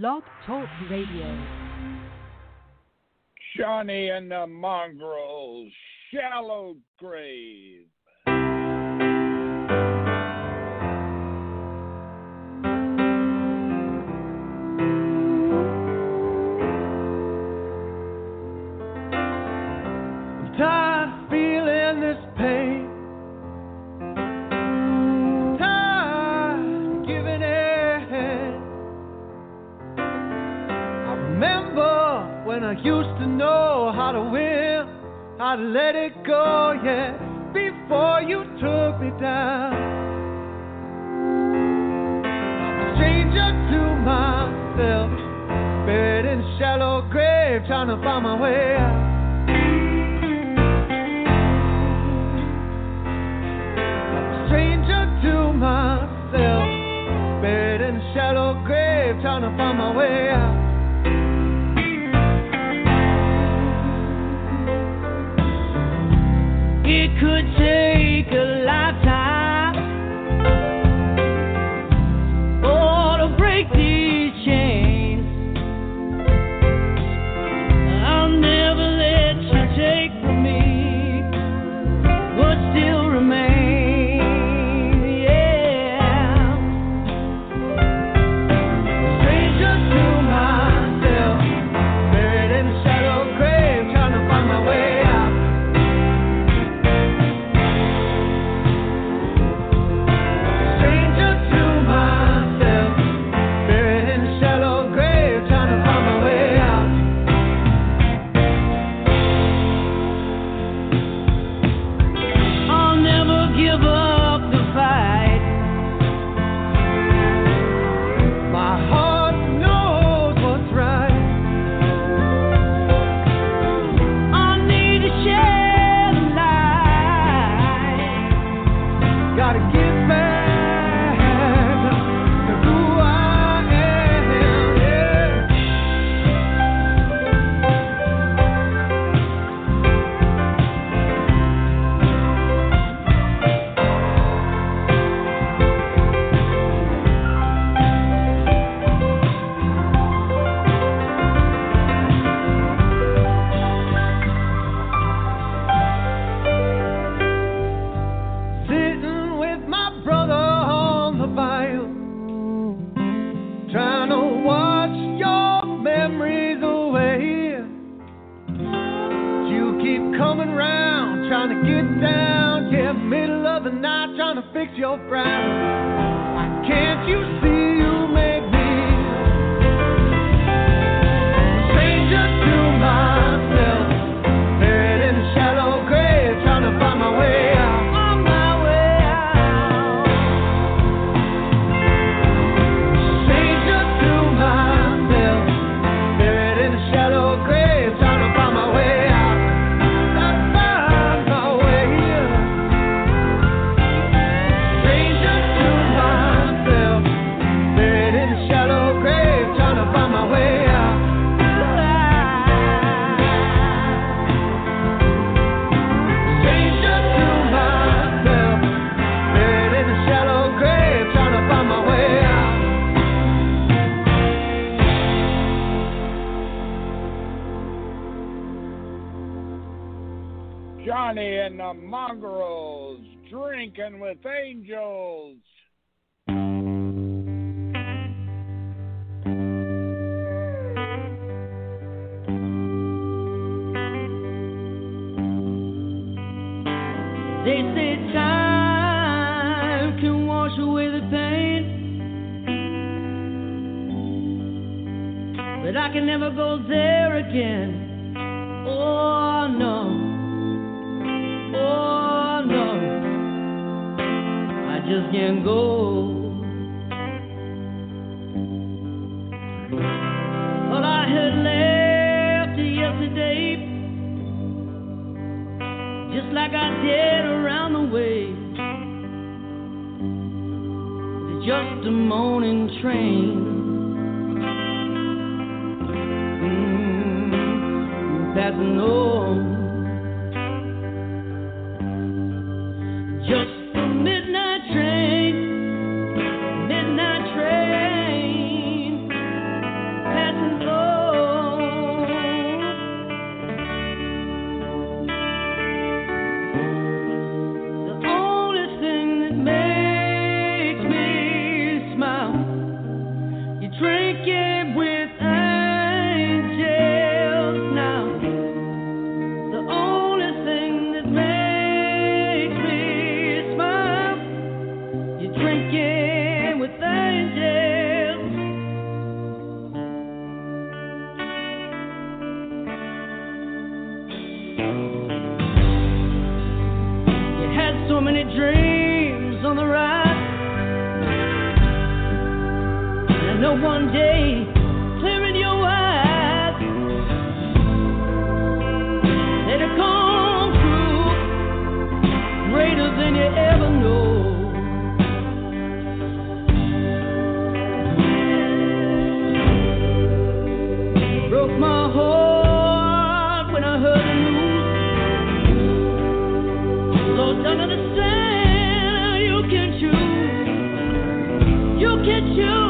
Blog Talk Radio. Johnny and the Mongrels, Shallow Grave. teaching. Johnny and the Mongrels, drinking with angels. They say time can wash away the pain, but I can never go there again. and go. Be all you think of.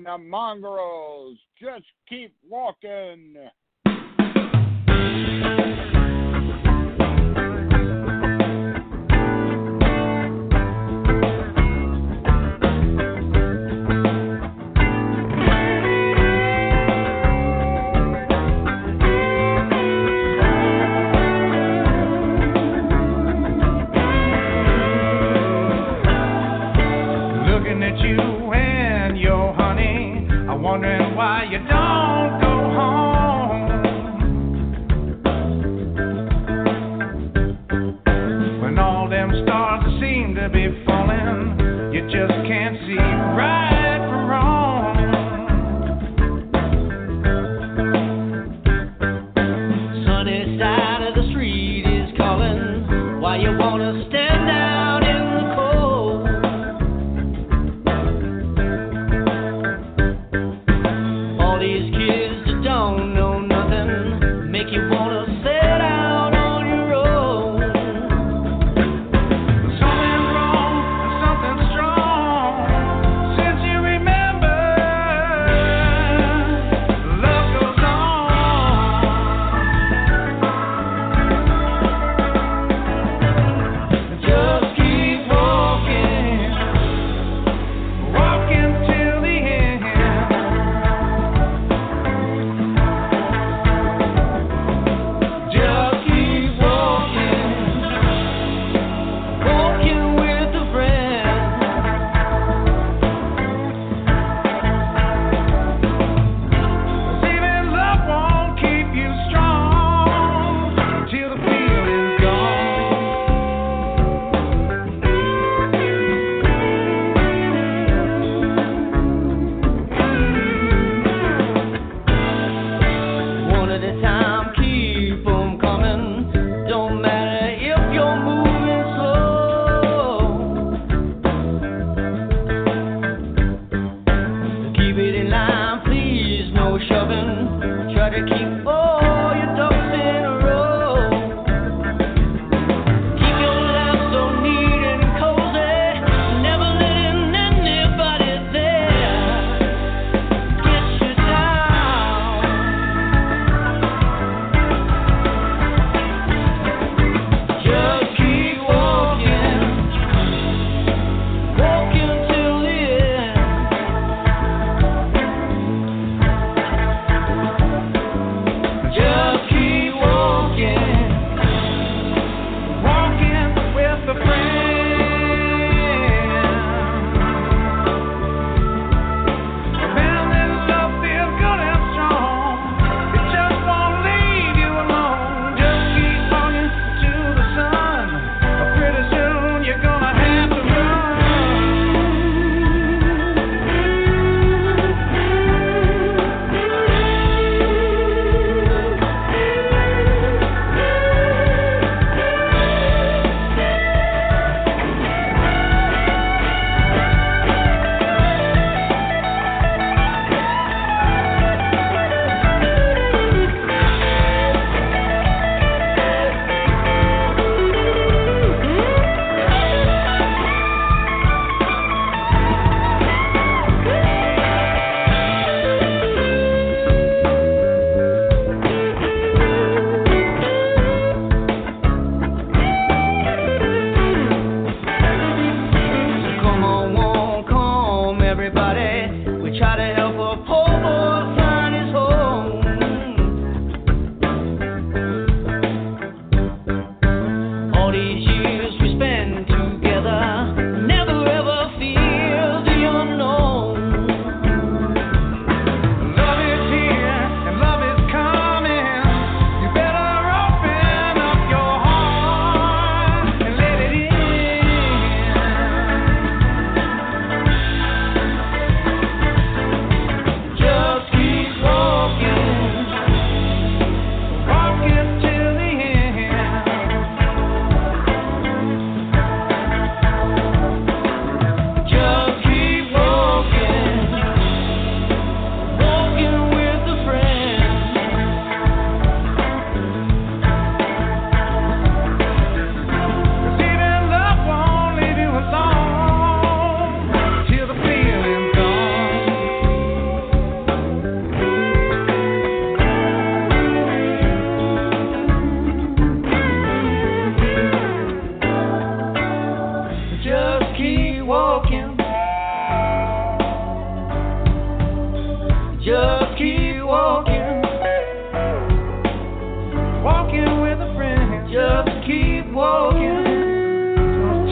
And the Mongrels. Just keep walking.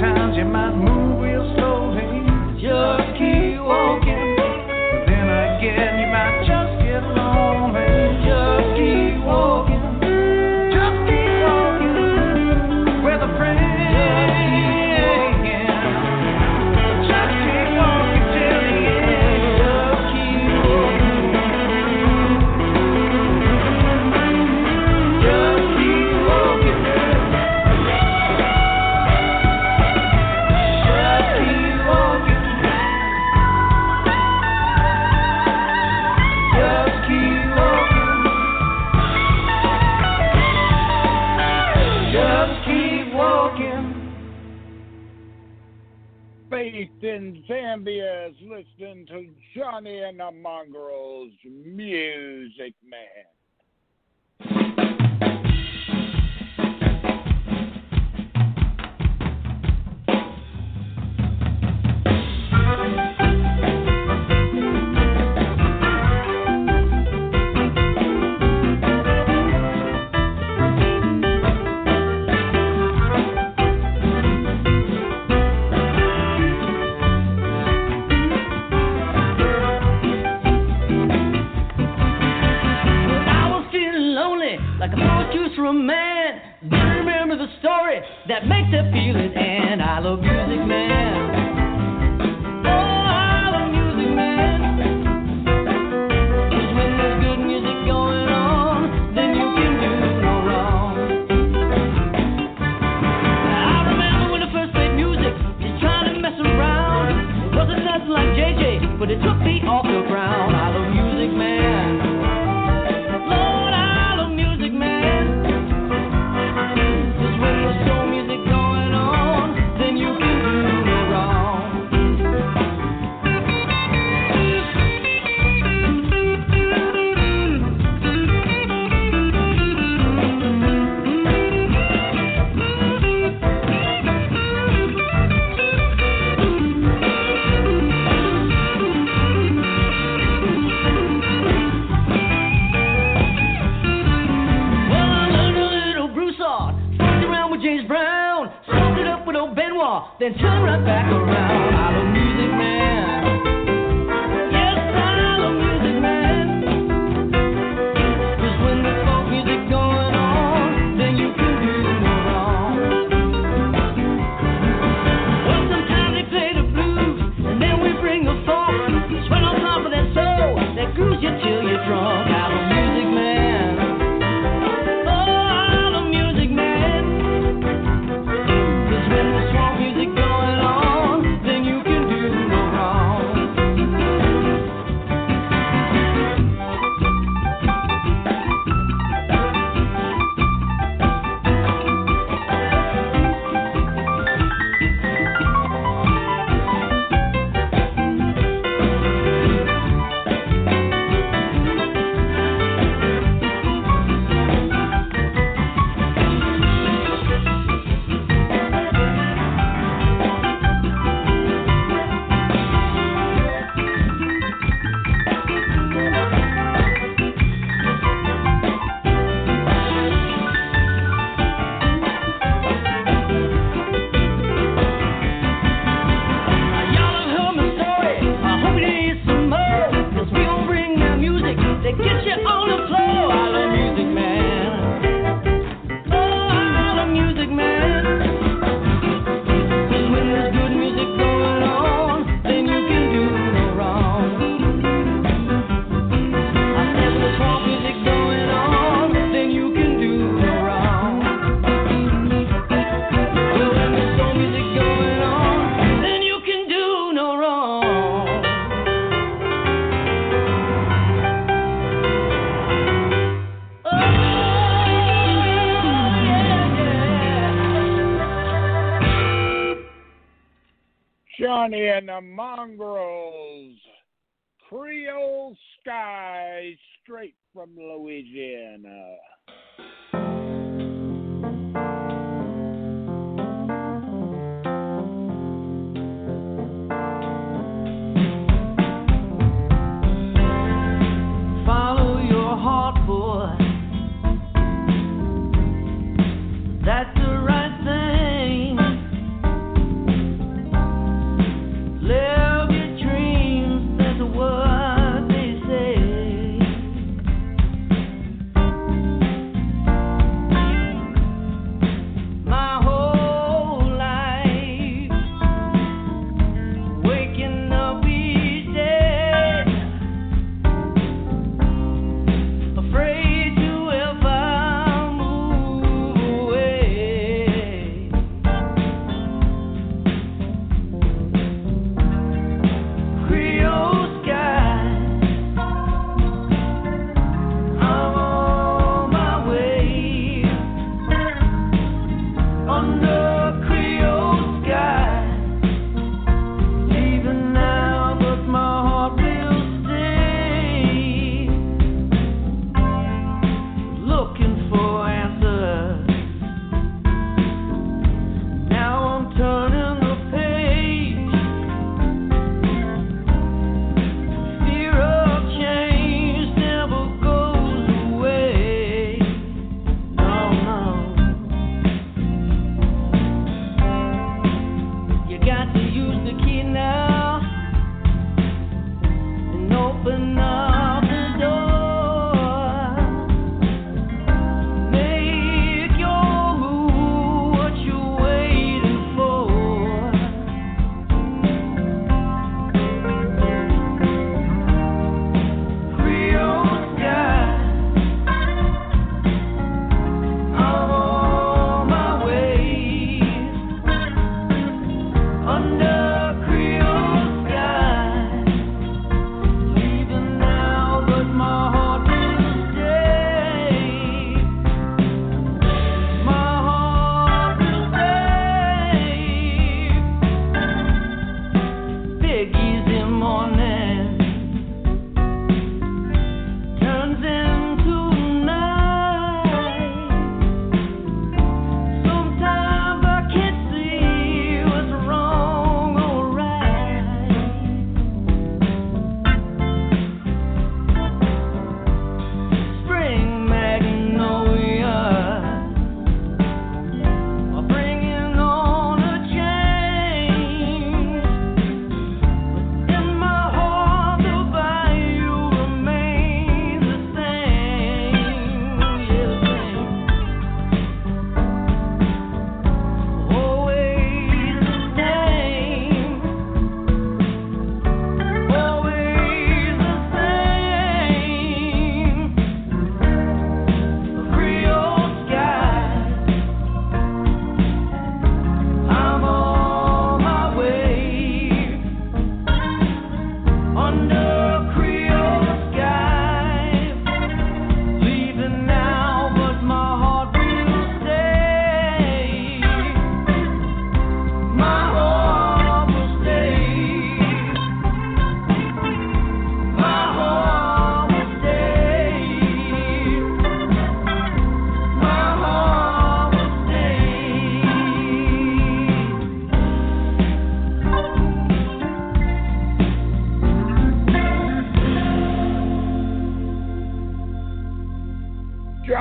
Sometimes you might move. in Zambia is listening to Johnny and the Mongrels Music Man.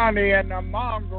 Johnny and the Mongrels,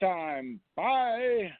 time. Bye.